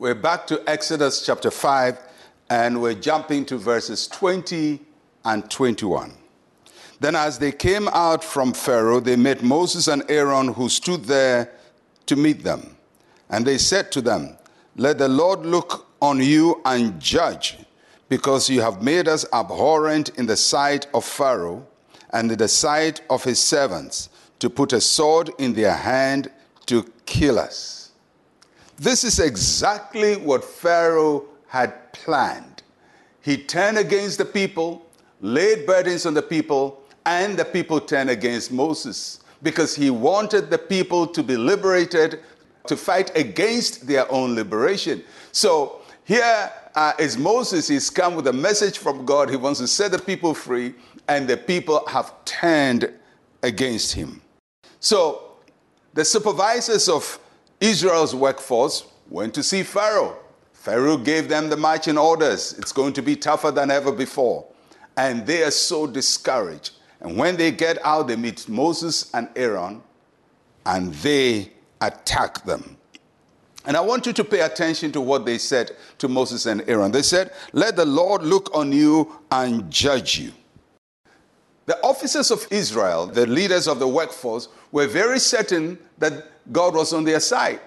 We're back to Exodus chapter 5, and we're jumping to verses 20 and 21. Then, as they came out from Pharaoh, they met Moses and Aaron, who stood there to meet them. And they said to them, Let the Lord look on you and judge, because you have made us abhorrent in the sight of Pharaoh and in the sight of his servants, to put a sword in their hand to kill us. This is exactly what Pharaoh had planned. He turned against the people, laid burdens on the people, and the people turned against Moses because he wanted the people to be liberated to fight against their own liberation. So here uh, is Moses. He's come with a message from God. He wants to set the people free, and the people have turned against him. So the supervisors of Israel's workforce went to see Pharaoh. Pharaoh gave them the marching orders. It's going to be tougher than ever before. And they are so discouraged. And when they get out, they meet Moses and Aaron, and they attack them. And I want you to pay attention to what they said to Moses and Aaron. They said, Let the Lord look on you and judge you. The officers of Israel, the leaders of the workforce, were very certain that God was on their side.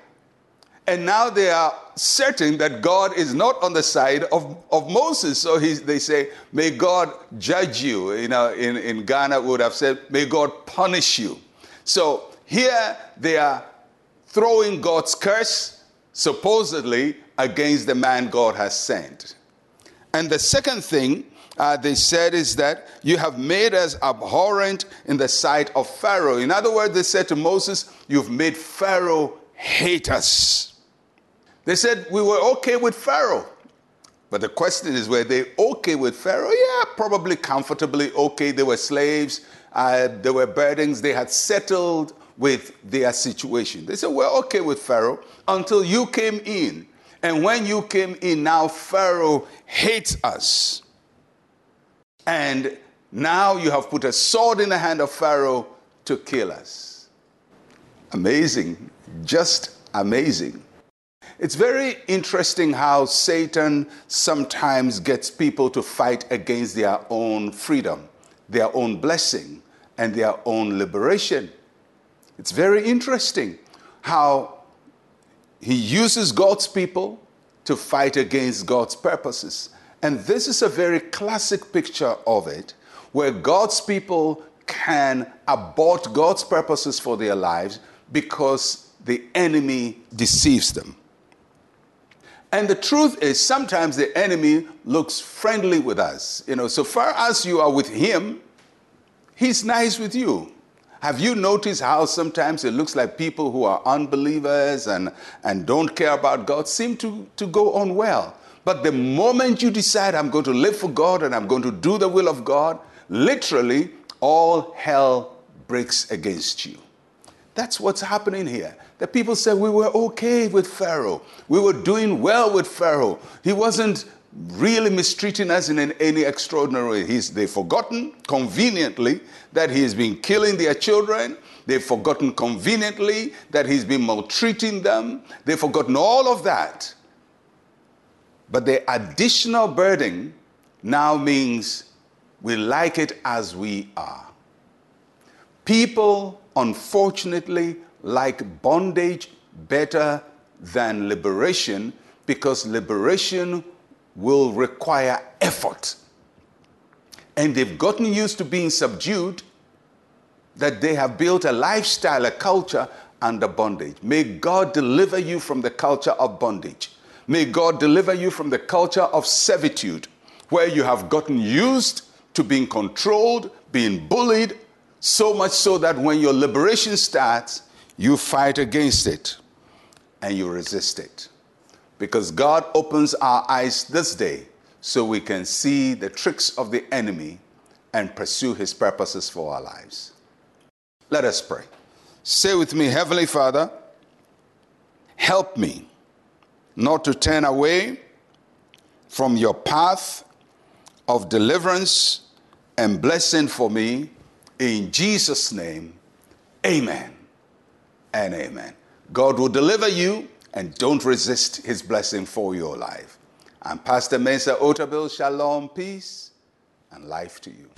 And now they are certain that God is not on the side of, of Moses. So he, they say, May God judge you. You know, in, in Ghana, would have said, May God punish you. So here they are throwing God's curse, supposedly, against the man God has sent. And the second thing uh, they said is that you have made us abhorrent in the sight of Pharaoh. In other words, they said to Moses, You've made Pharaoh hate us. They said we were okay with Pharaoh. But the question is, were they okay with Pharaoh? Yeah, probably comfortably okay. They were slaves, uh, they were burdens, they had settled with their situation. They said, We're okay with Pharaoh until you came in. And when you came in, now Pharaoh hates us. And now you have put a sword in the hand of Pharaoh to kill us. Amazing, just amazing. It's very interesting how Satan sometimes gets people to fight against their own freedom, their own blessing, and their own liberation. It's very interesting how he uses God's people to fight against God's purposes. And this is a very classic picture of it, where God's people can abort God's purposes for their lives because the enemy deceives them. And the truth is, sometimes the enemy looks friendly with us. You know, so far as you are with him, he's nice with you. Have you noticed how sometimes it looks like people who are unbelievers and, and don't care about God seem to, to go on well? But the moment you decide, I'm going to live for God and I'm going to do the will of God, literally all hell breaks against you. That's what's happening here. The people said we were okay with Pharaoh. We were doing well with Pharaoh. He wasn't really mistreating us in any extraordinary way. He's, they've forgotten conveniently that he's been killing their children. They've forgotten conveniently that he's been maltreating them. They've forgotten all of that. But the additional burden now means we like it as we are. People unfortunately like bondage better than liberation because liberation will require effort. And they've gotten used to being subdued that they have built a lifestyle, a culture under bondage. May God deliver you from the culture of bondage. May God deliver you from the culture of servitude, where you have gotten used to being controlled, being bullied, so much so that when your liberation starts, you fight against it and you resist it. Because God opens our eyes this day so we can see the tricks of the enemy and pursue his purposes for our lives. Let us pray. Say with me, Heavenly Father, help me not to turn away from your path of deliverance and blessing for me in Jesus' name, amen and amen. God will deliver you and don't resist his blessing for your life. I'm Pastor Mensa Otabil. Shalom, peace, and life to you.